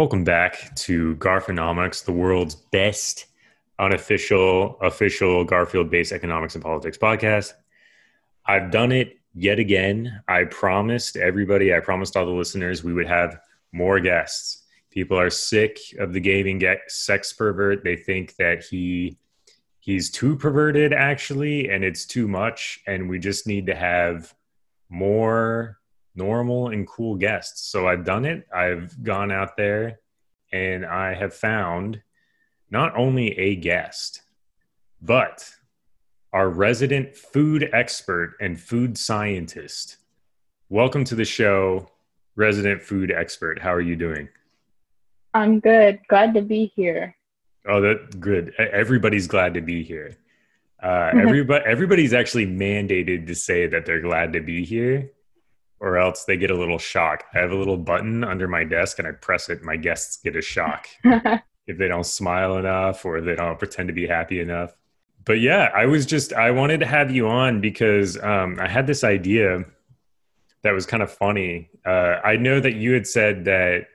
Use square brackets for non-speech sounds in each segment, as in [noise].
Welcome back to Garphonomics, the world's best unofficial, official Garfield based economics and politics podcast. I've done it yet again. I promised everybody, I promised all the listeners we would have more guests. People are sick of the gaming sex pervert. They think that he he's too perverted actually and it's too much and we just need to have more normal and cool guests. So I've done it. I've gone out there and I have found not only a guest, but our resident food expert and food scientist. Welcome to the show, resident food expert. How are you doing? I'm good. Glad to be here. Oh, that good. Everybody's glad to be here. Uh, [laughs] everybody, everybody's actually mandated to say that they're glad to be here or else they get a little shock. I have a little button under my desk and I press it, my guests get a shock [laughs] if they don't smile enough or they don't pretend to be happy enough. But yeah, I was just, I wanted to have you on because um, I had this idea that was kind of funny. Uh, I know that you had said that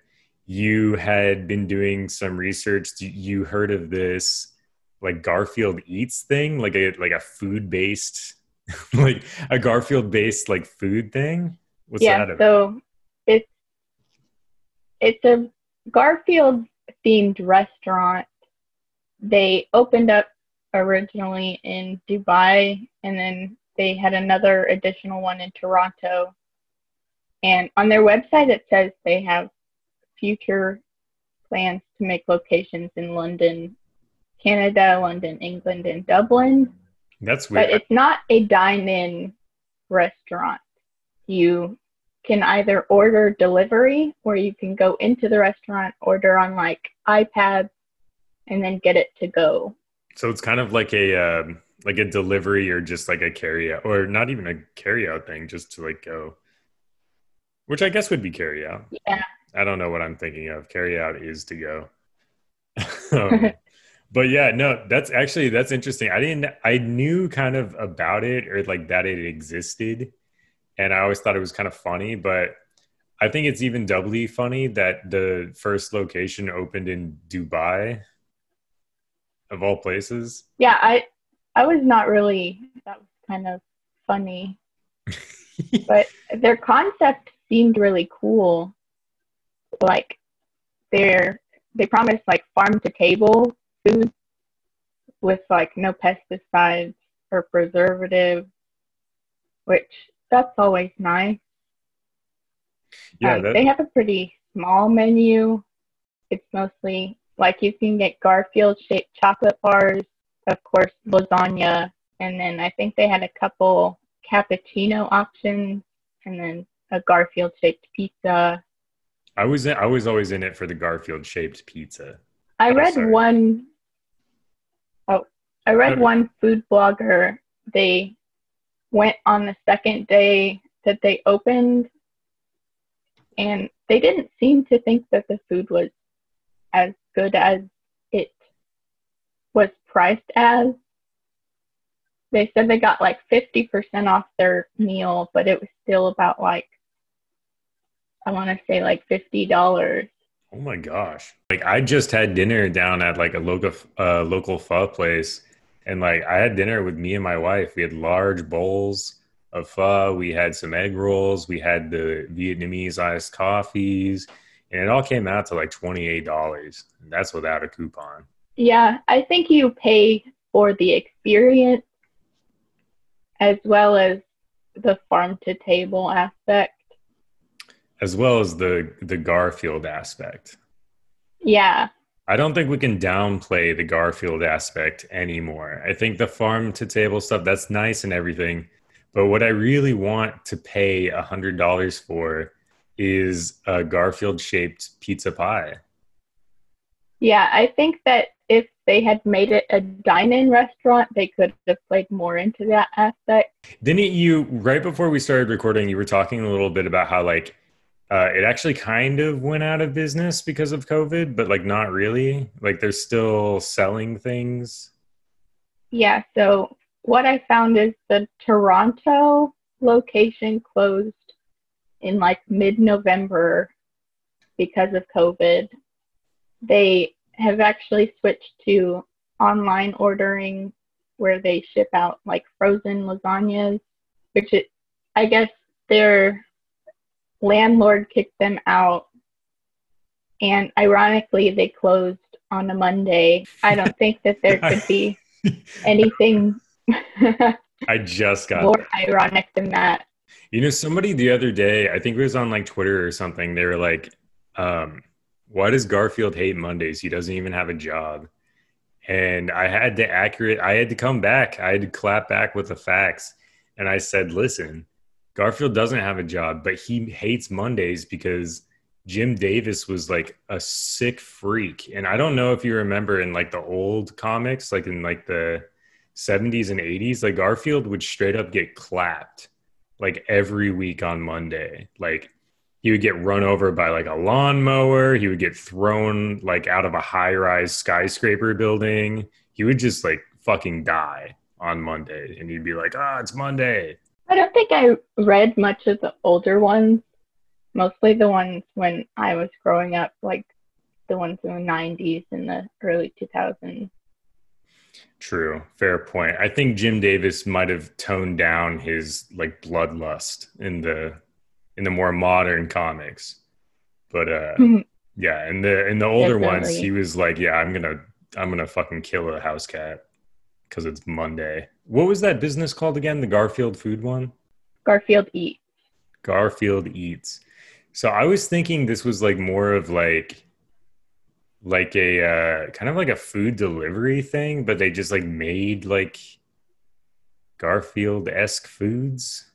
you had been doing some research. You heard of this like Garfield Eats thing, like a like a food based, [laughs] like a Garfield based like food thing. What's yeah, so it's it's a Garfield themed restaurant. They opened up originally in Dubai and then they had another additional one in Toronto. And on their website it says they have future plans to make locations in London, Canada, London, England, and Dublin. That's weird. But it's not a dine in restaurant you can either order delivery or you can go into the restaurant, order on like iPad, and then get it to go. So it's kind of like a um, like a delivery or just like a carry out, or not even a carry out thing, just to like go, which I guess would be carry out. Yeah. I don't know what I'm thinking of. Carry out is to go. [laughs] um, [laughs] but yeah, no, that's actually that's interesting. I didn't. I knew kind of about it or like that it existed and I always thought it was kind of funny. But I think it's even doubly funny that the first location opened in Dubai, of all places. Yeah, I I was not really. That was kind of funny, [laughs] but their concept seemed really cool. Like they're they promised like farm to table food with like no pesticides or preservatives, which that's always nice. Yeah, um, they have a pretty small menu. It's mostly like you can get Garfield shaped chocolate bars, of course, lasagna, and then I think they had a couple cappuccino options, and then a Garfield shaped pizza. I was in, I was always in it for the Garfield shaped pizza. I oh, read sorry. one oh I read one food blogger. They went on the second day that they opened and they didn't seem to think that the food was as good as it was priced as. They said they got like 50% off their meal, but it was still about like, I want to say like $50. Oh my gosh. Like I just had dinner down at like a local uh, local pho place and like I had dinner with me and my wife. We had large bowls of pho. We had some egg rolls. We had the Vietnamese iced coffees, and it all came out to like twenty eight dollars. That's without a coupon. Yeah, I think you pay for the experience as well as the farm to table aspect, as well as the the Garfield aspect. Yeah, I don't think we can downplay the Garfield aspect anymore. I think the farm to table stuff that's nice and everything, but what I really want to pay a hundred dollars for is a Garfield shaped pizza pie. Yeah, I think that if they had made it a dine-in restaurant, they could have played more into that aspect. Didn't you right before we started recording? You were talking a little bit about how like uh, it actually kind of went out of business because of COVID, but like not really. Like they're still selling things. Yeah. So what I found is the Toronto location closed in like mid November because of COVID. they have actually switched to online ordering where they ship out like frozen lasagnas, which it, I guess their landlord kicked them out. And ironically, they closed on a Monday. I don't [laughs] think that there could be [laughs] anything [laughs] I just got more ironic than that. You know, somebody the other day, I think it was on like Twitter or something, they were like, um, why does Garfield hate Mondays? He doesn't even have a job. And I had to accurate, I had to come back. I had to clap back with the facts. And I said, listen, Garfield doesn't have a job, but he hates Mondays because Jim Davis was like a sick freak. And I don't know if you remember in like the old comics, like in like the 70s and 80s, like Garfield would straight up get clapped like every week on Monday. Like he would get run over by like a lawnmower. He would get thrown like out of a high rise skyscraper building. He would just like fucking die on Monday. And he'd be like, ah, oh, it's Monday. I don't think I read much of the older ones, mostly the ones when I was growing up, like the ones in the 90s and the early 2000s. True. Fair point. I think Jim Davis might have toned down his like bloodlust in the in the more modern comics. But uh mm-hmm. yeah, in the in the older Definitely. ones he was like, yeah, I'm going to I'm going to fucking kill a house cat cuz it's Monday. What was that business called again? The Garfield food one? Garfield Eat. Garfield Eats. So I was thinking this was like more of like like a uh, kind of like a food delivery thing, but they just like made like Garfield esque foods.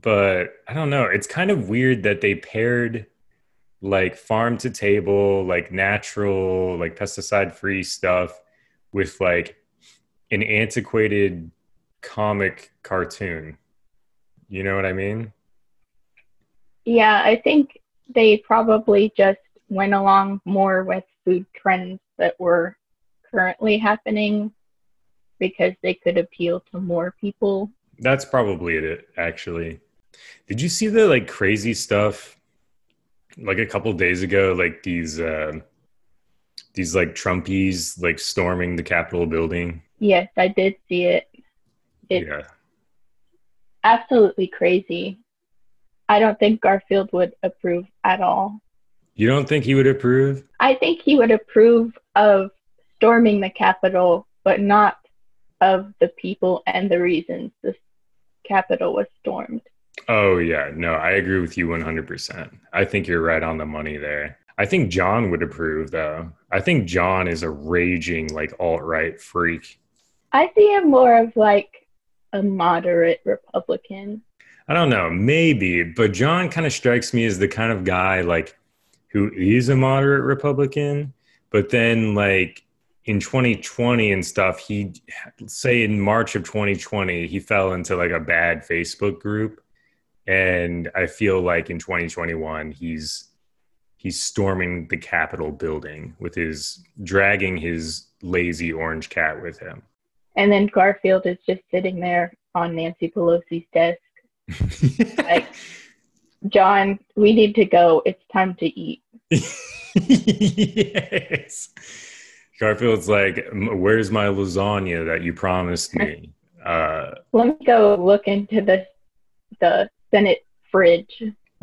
But I don't know. It's kind of weird that they paired like farm to table, like natural, like pesticide free stuff with like an antiquated comic cartoon. You know what I mean? Yeah, I think they probably just went along more with food trends that were currently happening because they could appeal to more people. That's probably it actually. Did you see the like crazy stuff like a couple days ago like these uh these like Trumpies like storming the Capitol building? Yes, I did see it. It's yeah. absolutely crazy. I don't think Garfield would approve at all. You don't think he would approve? I think he would approve of storming the Capitol, but not of the people and the reasons the Capitol was stormed. Oh, yeah. No, I agree with you 100%. I think you're right on the money there. I think John would approve, though. I think John is a raging, like, alt right freak. I see him more of like a moderate Republican. I don't know, maybe, but John kind of strikes me as the kind of guy like who is a moderate Republican, but then like in 2020 and stuff, he say in March of 2020, he fell into like a bad Facebook group. And I feel like in 2021, he's he's storming the Capitol building with his dragging his lazy orange cat with him. And then Garfield is just sitting there on Nancy Pelosi's desk. [laughs] like, John, we need to go. It's time to eat. yes. Garfield's like, "Where's my lasagna that you promised me?" [laughs] Uh, Let me go look into the the Senate fridge. [laughs]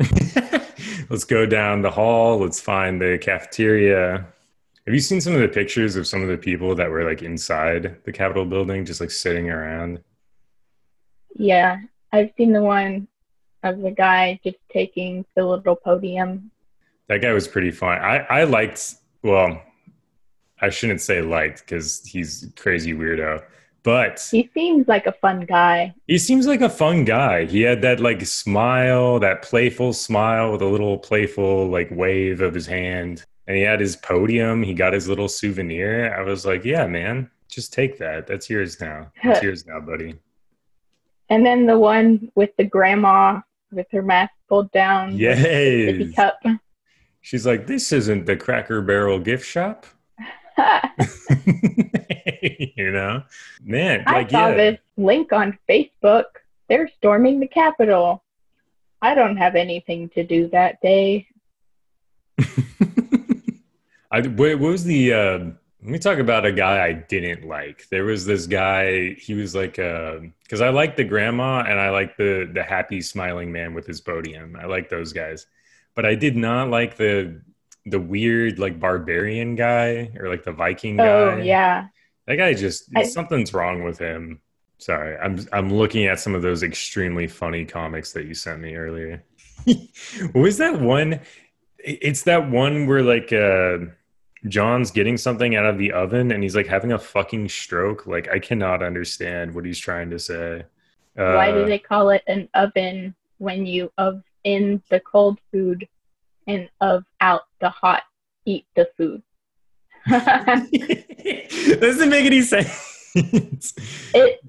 Let's go down the hall. Let's find the cafeteria. Have you seen some of the pictures of some of the people that were like inside the Capitol building, just like sitting around? Yeah, I've seen the one of the guy just taking the little podium that guy was pretty fun. I I liked. Well, I shouldn't say liked because he's crazy weirdo. But he seems like a fun guy. He seems like a fun guy. He had that like smile, that playful smile with a little playful like wave of his hand. And he had his podium. He got his little souvenir. I was like, yeah, man, just take that. That's yours now. That's [laughs] yours now, buddy. And then the one with the grandma with her mask pulled down. Yes. Cup. She's like, this isn't the Cracker Barrel gift shop. [laughs] [laughs] you know, man. I like, saw yeah. this link on Facebook. They're storming the Capitol. I don't have anything to do that day. I what was the uh, let me talk about a guy I didn't like. There was this guy. He was like, because uh, I like the grandma and I like the the happy smiling man with his podium. I like those guys, but I did not like the the weird like barbarian guy or like the Viking guy. Oh yeah, that guy just I, something's wrong with him. Sorry, I'm I'm looking at some of those extremely funny comics that you sent me earlier. what [laughs] was that one? It's that one where like. uh John's getting something out of the oven and he's like having a fucking stroke. Like I cannot understand what he's trying to say. Uh, Why do they call it an oven when you of in the cold food and of out the hot eat the food? [laughs] Doesn't make any sense. it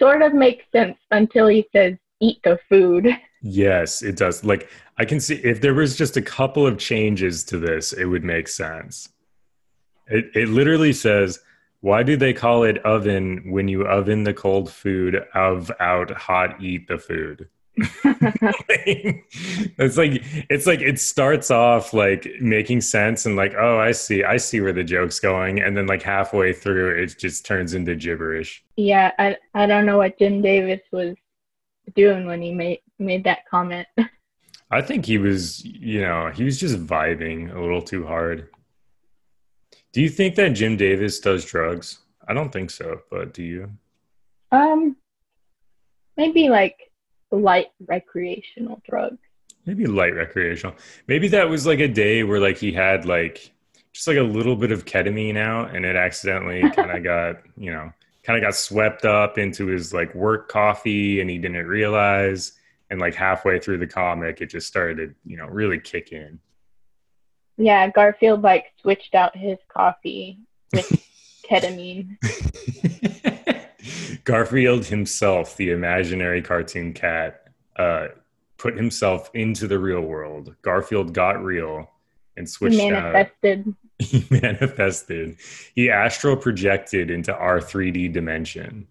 sort of makes sense until he says eat the food. Yes, it does. Like I can see if there was just a couple of changes to this, it would make sense. It, it literally says, why do they call it oven when you oven the cold food of out hot eat the food? [laughs] it's like it's like it starts off like making sense and like oh I see I see where the joke's going and then like halfway through it just turns into gibberish. Yeah, I I don't know what Jim Davis was doing when he made made that comment. [laughs] I think he was, you know, he was just vibing a little too hard. Do you think that Jim Davis does drugs? I don't think so, but do you? Um, maybe like light recreational drugs. Maybe light recreational. Maybe that was like a day where like he had like just like a little bit of ketamine out, and it accidentally [laughs] kind of got you know kind of got swept up into his like work coffee, and he didn't realize. And like halfway through the comic, it just started to you know really kick in. Yeah, Garfield like switched out his coffee with [laughs] ketamine. [laughs] Garfield himself, the imaginary cartoon cat, uh, put himself into the real world. Garfield got real and switched he manifested. out. [laughs] He manifested. He astral projected into our 3D dimension.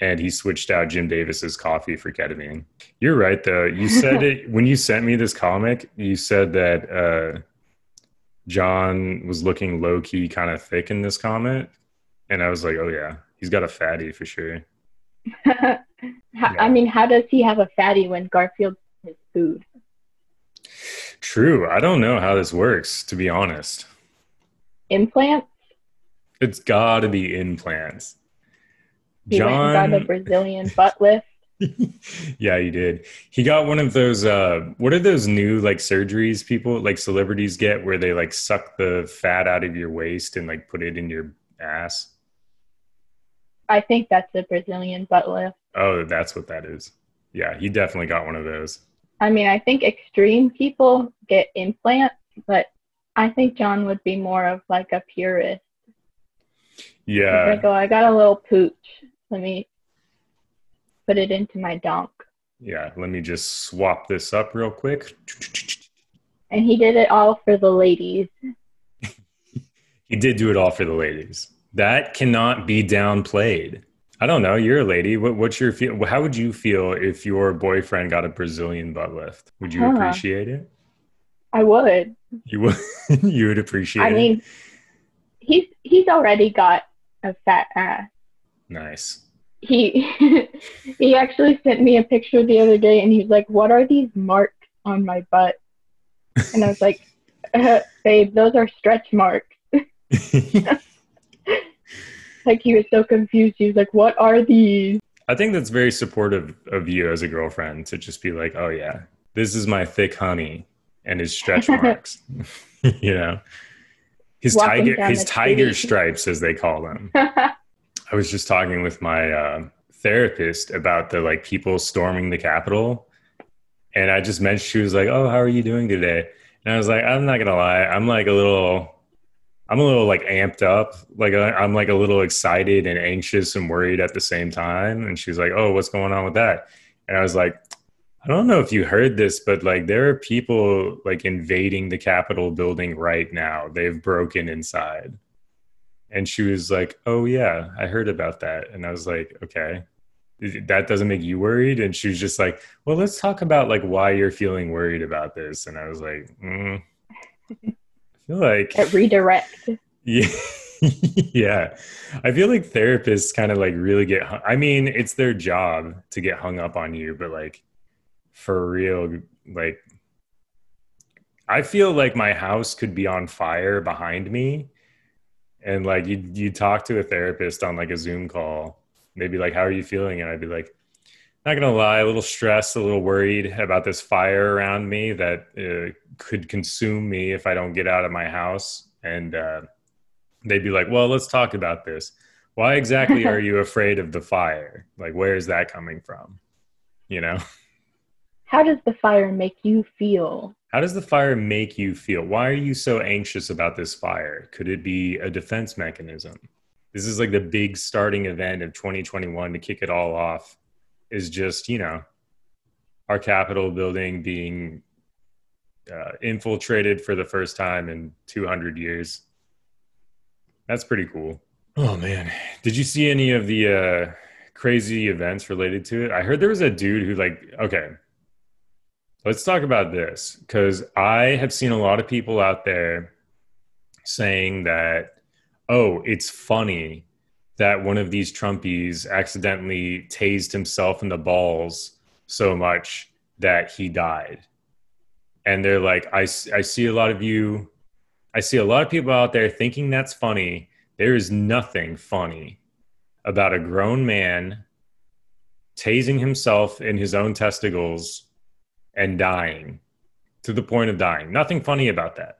And he switched out Jim Davis's coffee for ketamine. You're right, though. You said it when you sent me this comic. You said that uh, John was looking low key kind of thick in this comment. And I was like, oh, yeah, he's got a fatty for sure. [laughs] yeah. I mean, how does he have a fatty when Garfield is food? True. I don't know how this works, to be honest. Implants? It's got to be implants. He John got a Brazilian butt lift. [laughs] yeah, he did. He got one of those. Uh, what are those new like surgeries people like celebrities get where they like suck the fat out of your waist and like put it in your ass? I think that's a Brazilian butt lift. Oh, that's what that is. Yeah, he definitely got one of those. I mean, I think extreme people get implants, but I think John would be more of like a purist. Yeah. Like, oh, I got a little pooch. Let me put it into my donk. Yeah, let me just swap this up real quick. And he did it all for the ladies. he did do it all for the ladies. That cannot be downplayed. I don't know. You're a lady. What, what's your feel? How would you feel if your boyfriend got a Brazilian butt lift? Would you huh. appreciate it? I would. You would. [laughs] you would appreciate. I mean, he's he's already got a fat ass. Nice he [laughs] he actually sent me a picture the other day and he's like what are these marks on my butt? And i was like [laughs] uh, babe those are stretch marks. [laughs] Like he was so confused. He was like what are these? I think that's very supportive of you as a girlfriend to just be like oh yeah this is my thick honey and his stretch marks. You know? His Walking tiger his tiger stripes as they call them I was just talking with my uh, therapist about the like people storming the Capitol, and I just mentioned she was like, "Oh, how are you doing today?" And I was like, "I'm not gonna lie, I'm like a little." I'm a little like amped up. Like I'm like a little excited and anxious and worried at the same time. And she's like, "Oh, what's going on with that?" And I was like, "I don't know if you heard this, but like there are people like invading the Capitol building right now. They've broken inside." And she was like oh yeah i heard about that and i was like okay that doesn't make you worried and she was just like well let's talk about like why you're feeling worried about this and i was like mm, i feel like At redirect. [laughs] Yeah. yeah. I feel like therapists kind of like really get hung- I mean, it's their job to get hung up on you, but like for real like I feel like my house could be on fire behind me and like you you talk to a therapist on like a Zoom call. They'd be like, "How are you feeling?" and I'd be like, not gonna lie, a little stressed, a little worried about this fire around me that uh, could consume me if I don't get out of my house. And uh, they'd be like, "Well, let's talk about this. Why exactly are you [laughs] afraid of the fire? Like, where is that coming from? You know, How does the fire make you feel? How does the fire make you feel? Why are you so anxious about this fire? Could it be a defense mechanism? This is like the big starting event of 2021 to kick it all off. Is just you know our Capitol building being uh, infiltrated for the first time in 200 years. That's pretty cool. Oh man, did you see any of the uh, crazy events related to it? I heard there was a dude who like okay. Let's talk about this because I have seen a lot of people out there saying that, oh, it's funny that one of these Trumpies accidentally tased himself in the balls so much that he died. And they're like, I, I see a lot of you, I see a lot of people out there thinking that's funny. There is nothing funny about a grown man tasing himself in his own testicles and dying to the point of dying. Nothing funny about that.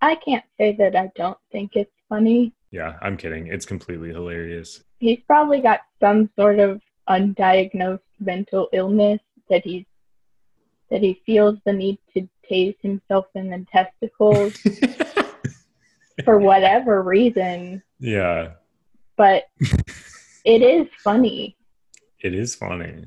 I can't say that I don't think it's funny. Yeah, I'm kidding. It's completely hilarious. He's probably got some sort of undiagnosed mental illness that he's that he feels the need to tase himself in the testicles [laughs] for whatever reason. yeah, But it is funny. it is funny.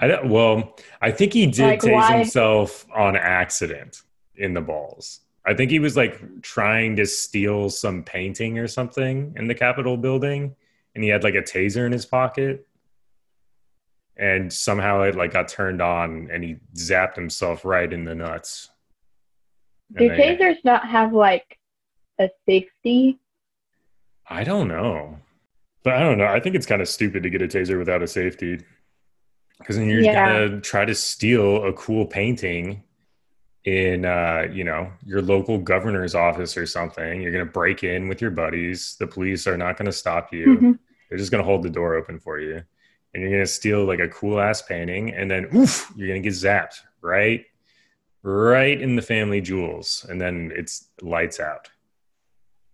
I don't, well, I think he did Like, tase why- himself on accident in the balls. I think he was like trying to steal some painting or something in the Capitol building, and he had like a taser in his pocket, and somehow it like got turned on, and he zapped himself right in the nuts. Do And tasers not have like a safety? I don't know. But I don't know. I think it's kind of stupid to get a taser without a safety. Because then you're Yeah. gonna try to steal a cool painting in uh, you know, your local governor's office or something. You're gonna break in with your buddies. The police are not gonna stop you. Mhm. They're just gonna hold the door open for you. And you're gonna steal like a cool ass painting and then oof, you're gonna get zapped right right in the family jewels. And then it's lights out.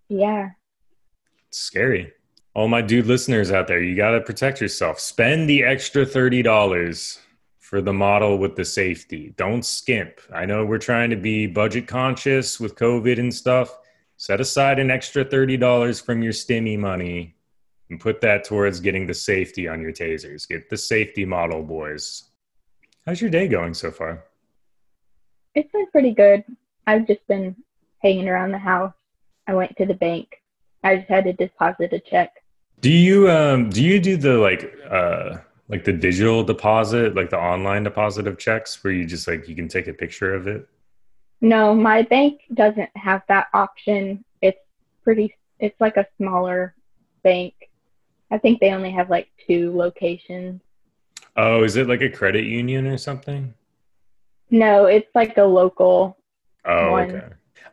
Yeah. It's scary. All my dude listeners out there, you got to protect yourself. Spend the extra $30 for the model with the safety. Don't skimp. I know we're trying to be budget conscious with COVID and stuff. Set aside an extra $30 from your stimmy money and put that towards getting the safety on your tasers. Get the safety model, boys. How's your day going so far? It's been pretty good. I've just been hanging around the house. I went to the bank. I just had to deposit a check. Do you um do you do the like uh like the digital deposit, like the online deposit of checks where you just like you can take a picture of it? No, my bank doesn't have that option. It's pretty, it's like a smaller bank. I think they only have like two locations. Oh, is it like a credit union or something? No, it's like a local. Oh, One. okay.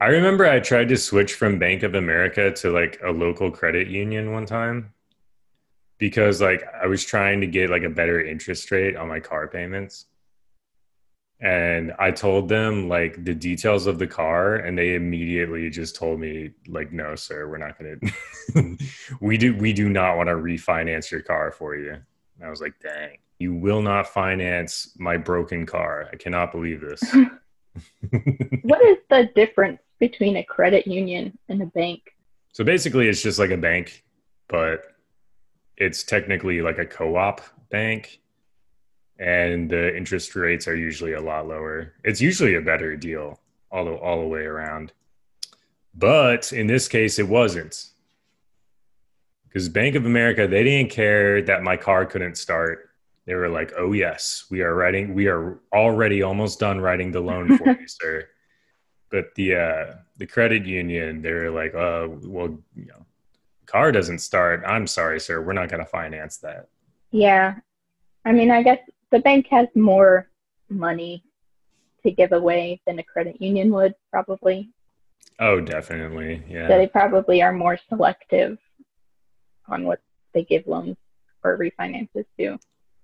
I remember I tried to switch from Bank of America to like a local credit union one time because like I was trying to get like a better interest rate on my car payments. And I told them like the details of the car and they immediately just told me like no sir, we're not going [laughs] to we do we do not want to refinance your car for you. And I was like, "Dang. You will not finance my broken car. I cannot believe this." [laughs] What is the difference between a credit union and a bank? So basically, it's just like a bank, but it's technically like a co op bank. And the interest rates are usually a lot lower. It's usually a better deal all the, all the way around. But in this case, it wasn't. Because Bank of America, they didn't care that my car couldn't start. They were like, oh, yes, we are writing, we are already almost done writing the loan for you, [laughs] sir but the uh, the credit union, they're like, oh, well, you know, car doesn't start. I'm sorry, sir, we're not going to finance that. Yeah, I mean, I guess the bank has more money to give away than a credit union would probably. Oh, definitely. Yeah. So they probably are more selective on what they give loans or refinances to.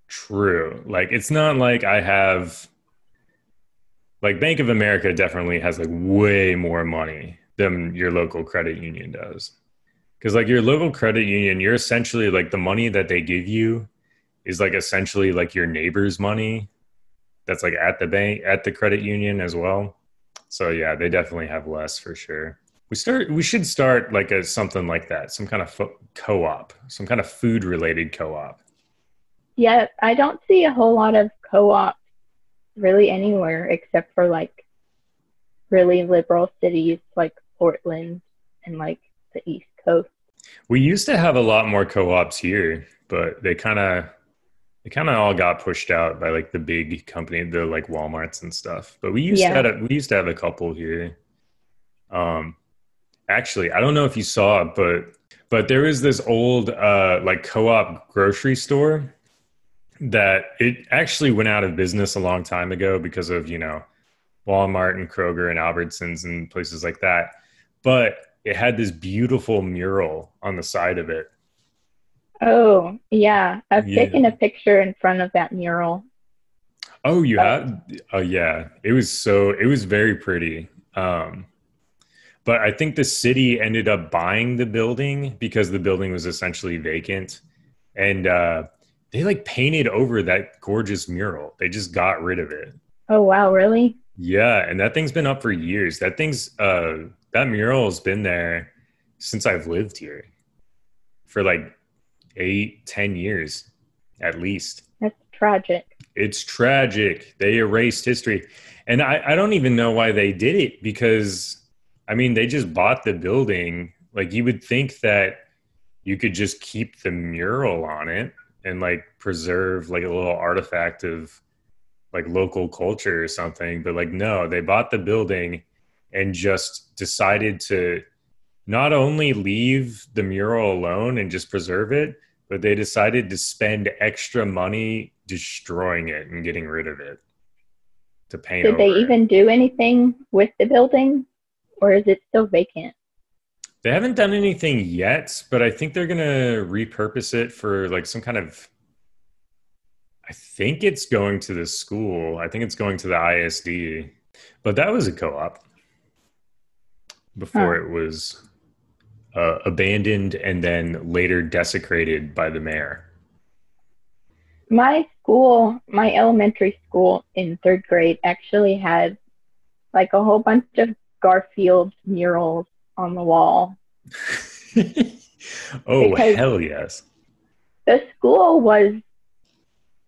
True. Like it's not like I have like Bank of America definitely has like way more money than your local credit union does. Cuz like your local credit union, you're essentially like the money that they give you is like essentially like your neighbor's money that's like at the bank at the credit union as well. So yeah, they definitely have less for sure. We start. We should start like a something like that, some kind of fo- co-op, some kind of food-related co-op. Yeah, I don't see a whole lot of co-ops really anywhere except for like really liberal cities like Portland and like the East Coast. We used to have a lot more co-ops here, but they kind of they kind of all got pushed out by like the big company, the like WalMarts and stuff. But we used Yeah. to have a, we used to have a couple here. Um, actually, I don't know if you saw it, but but there was this old uh like co-op grocery store that it actually went out of business a long time ago because of you know Walmart and Kroger and Albertsons and places like that. But it had this beautiful mural on the side of it Oh, yeah. I've Yeah. taken a picture in front of that mural. Oh, you Uh, have? Oh, yeah. It was so, it was very pretty. Um, but I think the city ended up buying the building because the building was essentially vacant. And uh, they like painted over that gorgeous mural. They just got rid of it. Oh, wow, really? Yeah. And that thing's been up for years. That thing's, uh, that mural has been there since I've lived here for like eight, ten years at least That's tragic. it's tragic. They erased history. And I, I don't even know why they did it because, I mean, they just bought the building. Like, you would think that you could just keep the mural on it and like preserve like a little artifact of like local culture or something. But like, no, they bought the building and just decided to not only leave the mural alone and just preserve it, but they decided to spend extra money destroying it and getting rid of it to paint Did they it. even do anything with the building or is it still vacant? They haven't done anything yet, but I think they're gonna repurpose it for like some kind of. I think it's going to the school. I think it's going to the ISD, but that was a co-op before Huh. it was uh, abandoned and then later desecrated by the mayor. My school, my elementary school in third grade actually had like a whole bunch of Garfield murals on the wall. [laughs] oh Because- hell yes! The school was,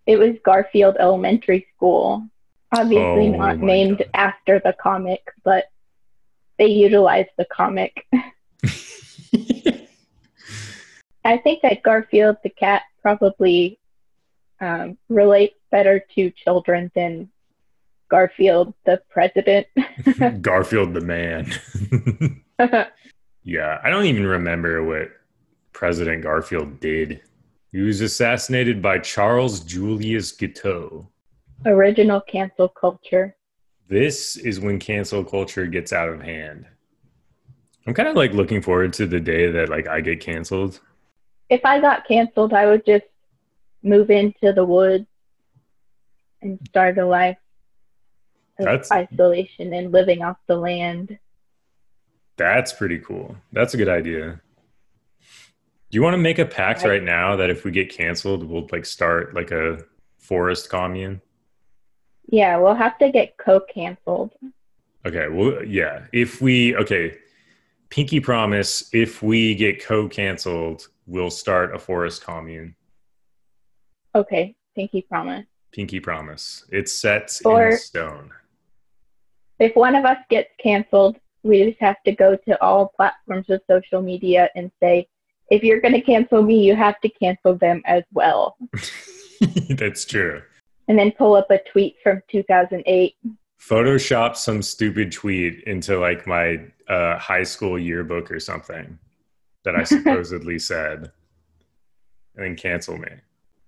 it was Garfield Elementary School. Obviously Oh not named God. after the comic, but they utilized the comic. [laughs] I think that Garfield the cat probably um, relates better to children than Garfield the president. [laughs] Garfield the man. [laughs] yeah, I don't even remember what President Garfield did. He was assassinated by Charles Julius Guiteau. Original cancel culture. This is when cancel culture gets out of hand. I'm kind of like looking forward to the day that like I get canceled. If I got canceled, I would just move into the woods and start a life of That's- isolation and living off the land. That's pretty cool. That's a good idea. Do you want to make a pact right now that if we get canceled, we'll like start like a forest commune? Yeah, we'll have to get co-canceled. Okay, well, yeah. If we okay, pinky promise. If we get co-canceled, we'll start a forest commune. Okay, pinky promise. Pinky promise. It's set Or- in stone. If one of us gets canceled, we just have to go to all platforms of social media and say, if you're going to cancel me, you have to cancel them as well. [laughs] That's true. And then pull up a tweet from 2008. Photoshop some stupid tweet into like my uh, high school yearbook or something that I [laughs] supposedly said, and then cancel me.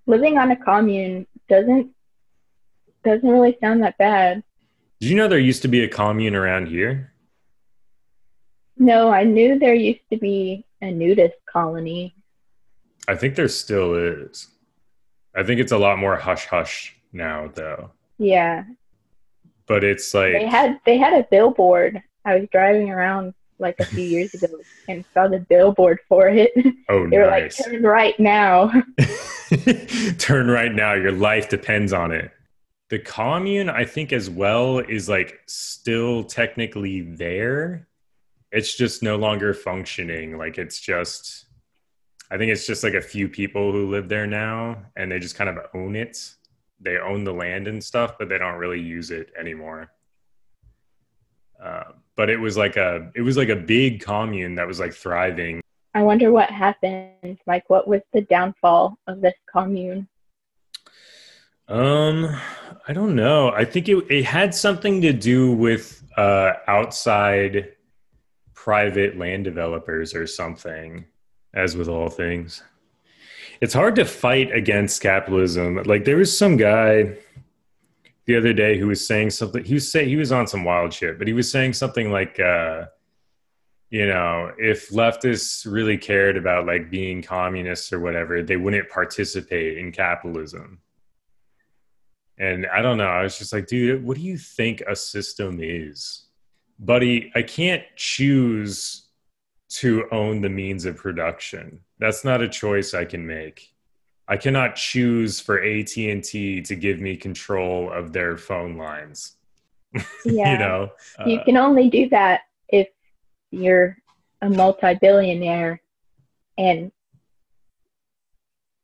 Living on a commune doesn't doesn't really sound that bad. Did you know there used to be a commune around here? No, I knew there used to be a nudist colony. I think there still is. I think it's a lot more hush hush now, though. Yeah, But it's like they had they had a billboard. I was driving around like a few years ago [laughs] and saw the billboard for it. oh, they were nice. like, "Turn right now." [laughs] Turn right now. Your life depends on it. The commune, I think, as well, is like still technically there. It's just no longer functioning. Like it's just, I think it's just like a few people who live there now and they just kind of own it. They own the land and stuff, but they don't really use it anymore. Uh, but it was like a, it was like a big commune that was like thriving I wonder what happened. Like, what was the downfall of this commune? Um, I don't know. I think it it had something to do with uh outside private land developers or something, as with all things. It's hard to fight against capitalism. Like there was some guy the other day who was saying something he was say he was on some wild shit, but he was saying something like uh you know, if leftists really cared about like being communists or whatever, they wouldn't participate in capitalism. And I don't know. I was just like, dude, what do you think a system is? Buddy, I can't choose to own the means of production. That's not a choice I can make. I cannot choose for AT&T to give me control of their phone lines. [laughs] Yeah, you know. you Uh, can only do that if you're a multi-billionaire, and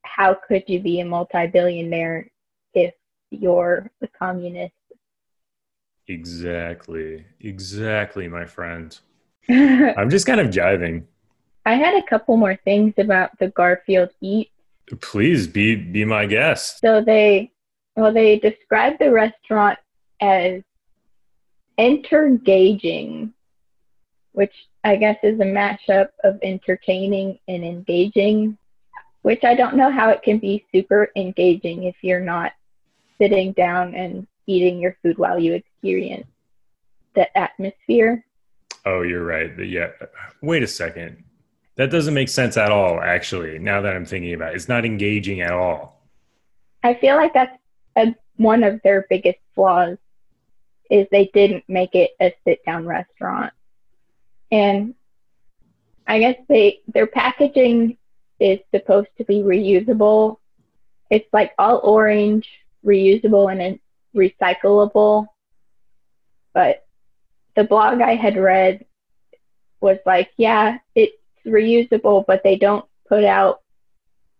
how could you be a multi-billionaire if you're a communist? Exactly. Exactly, my friend. [laughs] I'm just kind of jiving. I had a couple more things about the Garfield Eat. Please be be my guest. So they, well, they describe the restaurant as entergaging, which I guess is a mashup of entertaining and engaging, which I don't know how it can be super engaging if you're not sitting down and eating your food while you experience the atmosphere. Oh, you're right. Yeah. Wait a second. That doesn't make sense at all, actually, now that I'm thinking about it. It's not engaging at all. I feel like that's a, one of their biggest flaws is they didn't make it a sit down restaurant. And I guess they their packaging is supposed to be reusable. It's like all orange, reusable and then recyclable. But the blog I had read was like, yeah, it's reusable, but they don't put out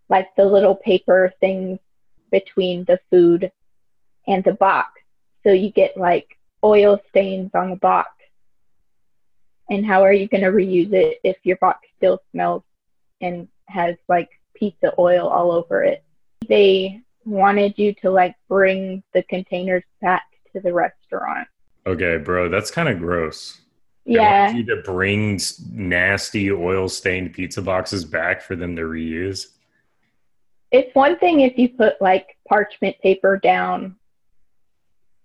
like the little paper things between the food and the box. So you get like oil stains on the box. And how are you going to reuse it if your box still smells and has like pizza oil all over it? They wanted you to like bring the containers back to the restaurant. Okay, bro, that's kind of gross. Yeah. you to bring nasty oil stained pizza boxes back for them to reuse. It's one thing if you put like parchment paper down,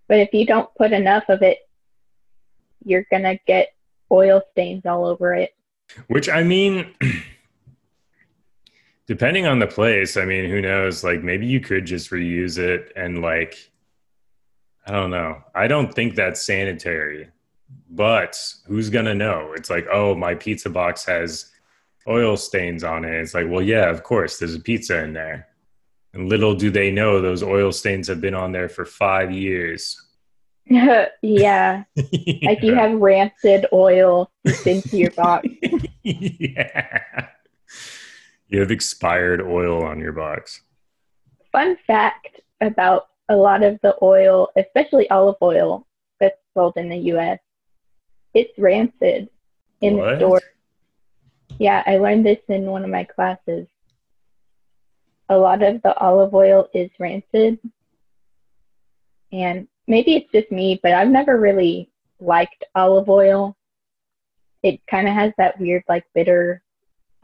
but if you don't put enough of it, you're going to get oil stains all over it. Which I mean, [clears throat] depending on the place, I mean, who knows? Like maybe you could just reuse it and like, I don't know. I don't think that's sanitary, but who's gonna know? It's like, oh, my pizza box has oil stains on it. It's like, well, yeah, of course, there's a pizza in there. And little do they know those oil stains have been on there for five years. [laughs] yeah. [laughs] Like you have rancid oil into your box. [laughs] yeah. You have expired oil on your box. Fun fact about a lot of the oil, especially olive oil that's sold in the US, it's rancid in What? the store. Yeah, I learned this in one of my classes. A lot of the olive oil is rancid. And maybe it's just me, but I've never really liked olive oil. It kind of has that weird, like bitter,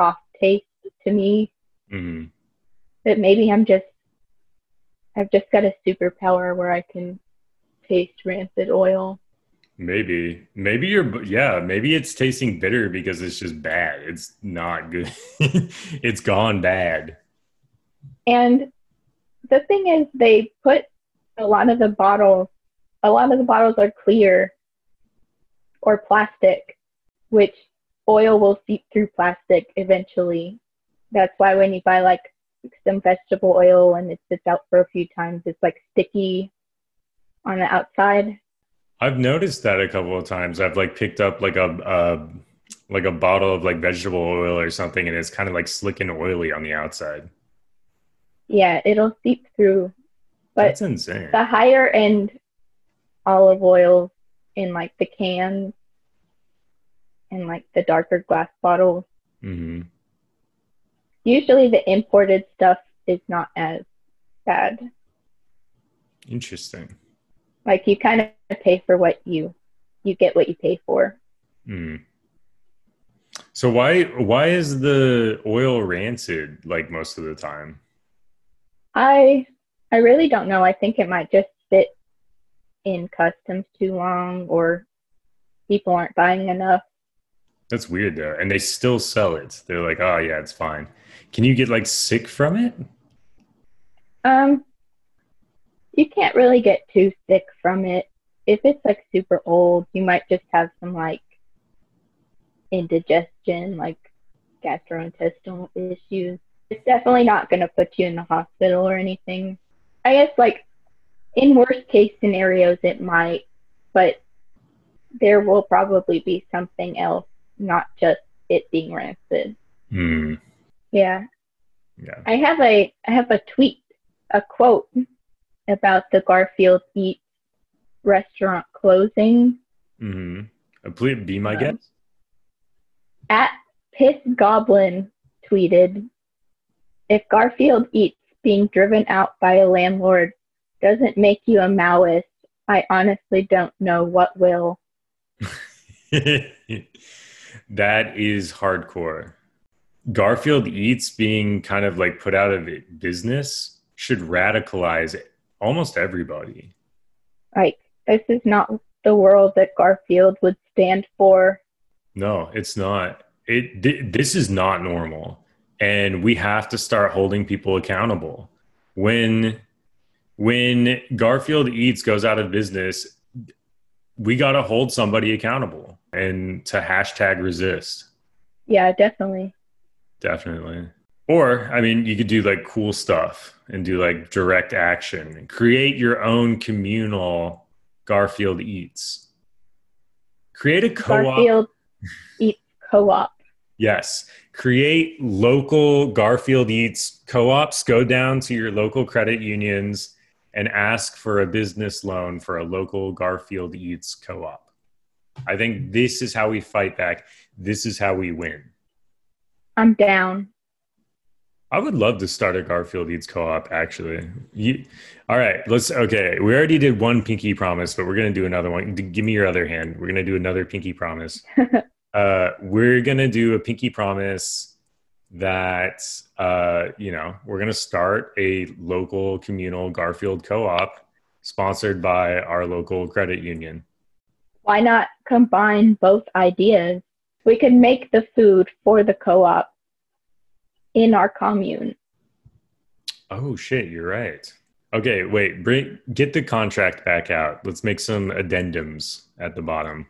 off taste to me. hmm But maybe I'm just, I've just got a superpower where I can taste rancid oil. Maybe, maybe you're, yeah, maybe it's tasting bitter because it's just bad. It's not good. [laughs] it's gone bad. And the thing is, they put a lot of the bottles, a lot of the bottles are clear or plastic, which oil will seep through plastic eventually. That's why when you buy like some vegetable oil and it sits out for a few times, it's like sticky on the outside. I've noticed that a couple of times. I've like picked up like a, like a bottle of like vegetable oil or something, and it's kind of like slick and oily on the outside. Yeah, it'll seep through. But That's insane. the higher end olive oil in like the cans and like the darker glass bottles, hmm usually the imported stuff is not as bad. Interesting. Like you kind of pay for what you you get what you pay for. Mm. So why why is the oil rancid like most of the time? I I really don't know. I think it might just sit in customs too long or people aren't buying enough. That's weird though, and they still sell it. They're like, oh yeah, it's fine. Can you get like sick from it? Um you can't really get too sick from it. If it's like super old, you might just have some like indigestion, like gastrointestinal issues. It's definitely not going to put you in the hospital or anything. I guess like in worst case scenarios it might, but there will probably be something else, not just it being rancid. Hmm. Yeah. Yeah. I have a I have a tweet, a quote about the Garfield Eats restaurant closing Mm-hmm. Please be my Um, guest. at Piss Goblin tweeted, "If Garfield Eats being driven out by a landlord doesn't make you a Maoist, I honestly don't know what will." [laughs] that is hardcore. Garfield Eats being kind of like put out of business should radicalize almost everybody. Like this is not the world that Garfield would stand for. No, it's not. It th- this is not normal, and we have to start holding people accountable. When when Garfield Eats goes out of business, we got to hold somebody accountable and to hashtag resist. Yeah, definitely. Definitely. Or, I mean, you could do like cool stuff and do like direct action and create your own communal Garfield Eats. Create a co op. Garfield Eats co-op. Yes. Create local Garfield Eats co ops. Go down to your local credit unions and ask for a business loan for a local Garfield Eats co op. I think this is how we fight back. This is how we win. I'm down. I would love to start a Garfield Eats co-op. Actually, you, all right. Let's. Okay, we already did one pinky promise, but we're gonna do another one. Give me your other hand. We're gonna do another pinky promise. [laughs] uh, we're gonna do a pinky promise that uh, you know we're gonna start a local communal Garfield co-op sponsored by our local credit union. Why not combine both ideas? We could make the food for the co-op in our commune. Oh shit, you're right. Okay, wait, bring get the contract back out. Let's make some addendums at the bottom.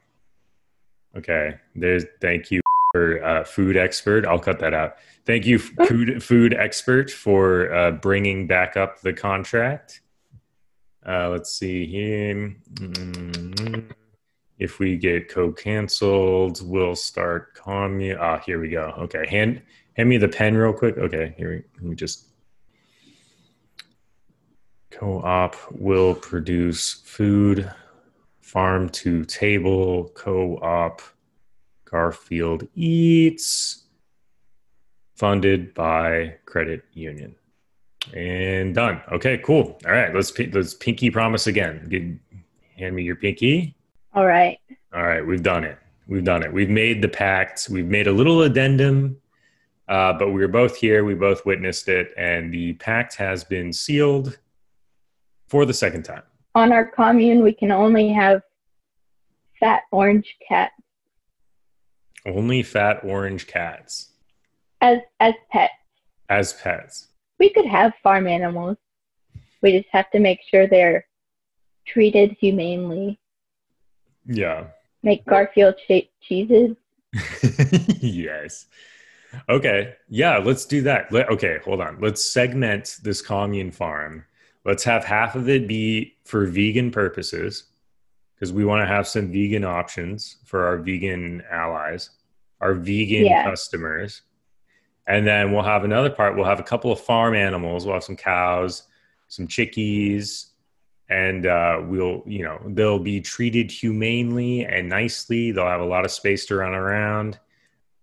Okay, there's thank you for uh, food expert. I'll cut that out. Thank you, [laughs] food food expert, for uh, bringing back up the contract. Uh, let's see here. Mm, If we get co-canceled, we'll start commune. Ah, here we go. Okay, hand hand me the pen real quick. Okay, here we, let me just Co-op will produce food, farm to table. Co-op Garfield Eats, funded by credit union. And done. Okay, cool. All right, let's let's pinky promise again. Get, hand me your pinky. All right. All right, we've done it. We've done it. We've made the pact. We've made a little addendum, uh, but we were both here. We both witnessed it, and the pact has been sealed for the second time. On our commune, we can only have fat orange cats Only fat orange cats as as pets. as pets. We could have farm animals. We just have to make sure they're treated humanely. Yeah. Make Garfield shaped cheeses. [laughs] yes. Okay. Yeah, let's do that. Let, okay, hold on. Let's segment this commune farm. Let's have half of it be for vegan purposes because we want to have some vegan options for our vegan allies, our vegan Yeah. customers. And then we'll have another part. We'll have a couple of farm animals. We'll have some cows, some chickies, and uh, we'll, you know, they'll be treated humanely and nicely. They'll have a lot of space to run around.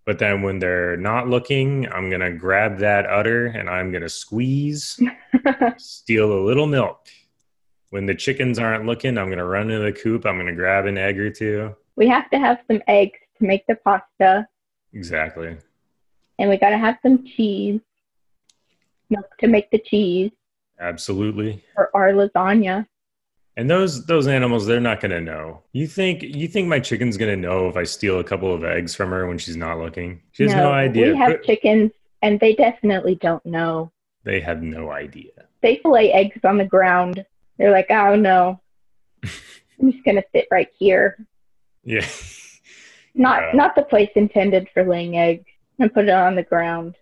But then when they're not looking, I'm going to grab that udder and I'm going to squeeze, [laughs] steal a little milk. When the chickens aren't looking, I'm going to run into the coop. I'm going to grab an egg or two. we have to have some eggs to make the pasta, Exactly. and we gotta have some cheese, milk to make the cheese Absolutely. for our lasagna. And those those animals, they're not going to know. You think you think my chicken's going to know if I steal a couple of eggs from her when she's not looking? She has no, idea. We have But chickens, and they definitely don't know. they have no idea. They lay eggs on the ground. They're like, oh no, [laughs] I'm just gonna sit right here. Yeah. [laughs] Not not the place intended for laying eggs, and put it on the ground.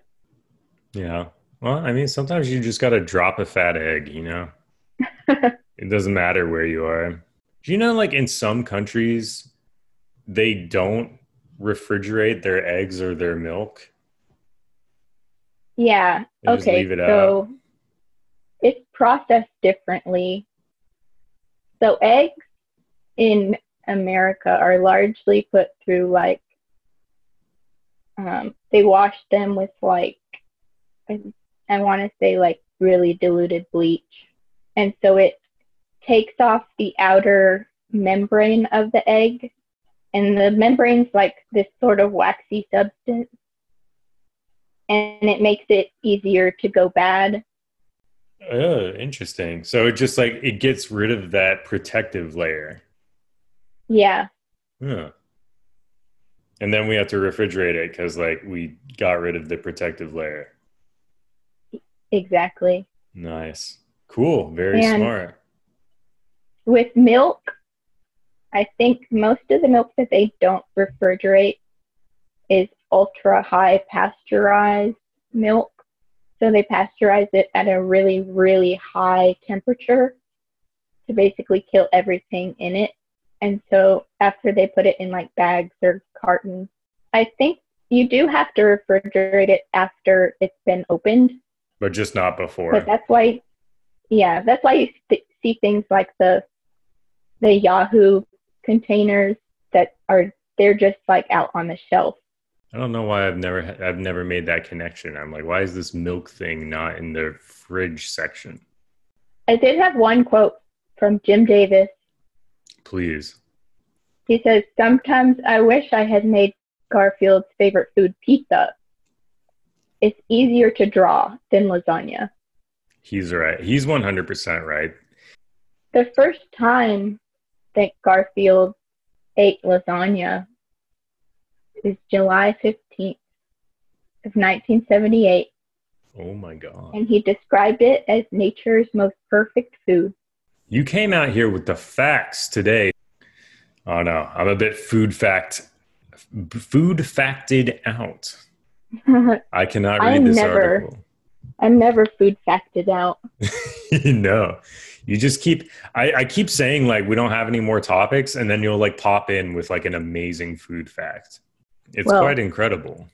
Yeah. Well, I mean, sometimes you just got to drop a fat egg, you know? [laughs] it doesn't matter where you are. Do you know, like, in some countries, they don't refrigerate their eggs or their milk? Yeah. They okay. it out. so it's processed differently. So eggs in America are largely put through like um, they wash them with like I, I want to say like really diluted bleach, and so it takes off the outer membrane of the egg, and the membrane's like this sort of waxy substance, and it makes it easier to go bad. Oh, interesting. So it just like it gets rid of that protective layer. Yeah, Huh. And then we have to refrigerate it because like we got rid of the protective layer. exactly. Nice. Cool. Very And- smart. With milk, I think most of the milk that they don't refrigerate is ultra high pasteurized milk. So they pasteurize it at a really, really high temperature to basically kill everything in it. And so after they put it in like bags or cartons, I think you do have to refrigerate it after it's been opened. But just not before. But that's why, yeah, that's why you th- see things like the the Yoo-hoo containers that are they're just like out on the shelf. I don't know why I've never I've never made that connection. I'm like, why is this milk thing not in the fridge section? I did have one quote from Jim Davis. Please. He says, "Sometimes I wish I had made Garfield's favorite food pizza. It's easier to draw than lasagna." He's right. He's 100% right. The first time that Garfield ate lasagna is July 15th of 1978, Oh my god. and he described it as nature's most perfect food. You came out here with the facts today. Oh no, I'm a bit food fact food facted out. [laughs] I cannot read I'm this never- article. I'm never food facted out. [laughs] no. You just keep I, I keep saying like we don't have any more topics and then you'll like pop in with like an amazing food fact. It's Well- quite incredible.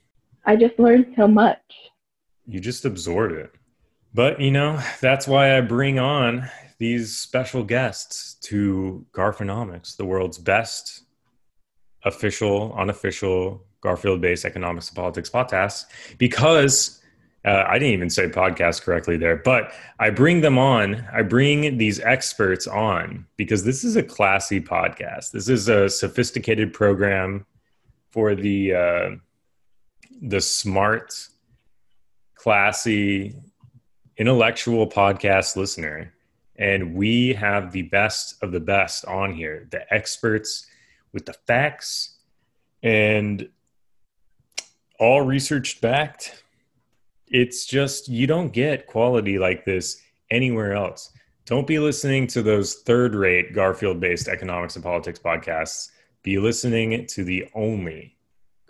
I just learned so much. You just absorb it. But you know, that's why I bring on these special guests to Garfinomics, the world's best official, unofficial Garfield based economics and politics podcast, because Uh, I didn't even say podcast correctly there, but I bring them on. I bring these experts on because this is a classy podcast. This is a sophisticated program for the uh, the smart, classy, intellectual podcast listener. And we have the best of the best on here, the experts with the facts and all research backed. It's just, you don't get quality like this anywhere else. Don't be listening to those third rate Garfield based economics and politics podcasts. Be listening to the only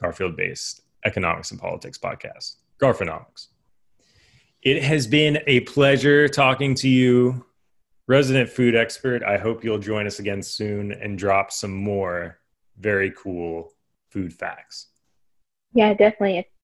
Garfield based economics and politics podcast, Garfinomics. It has been a pleasure talking to you, resident food expert. I hope you'll join us again soon and drop some more very cool food facts. Yeah, definitely.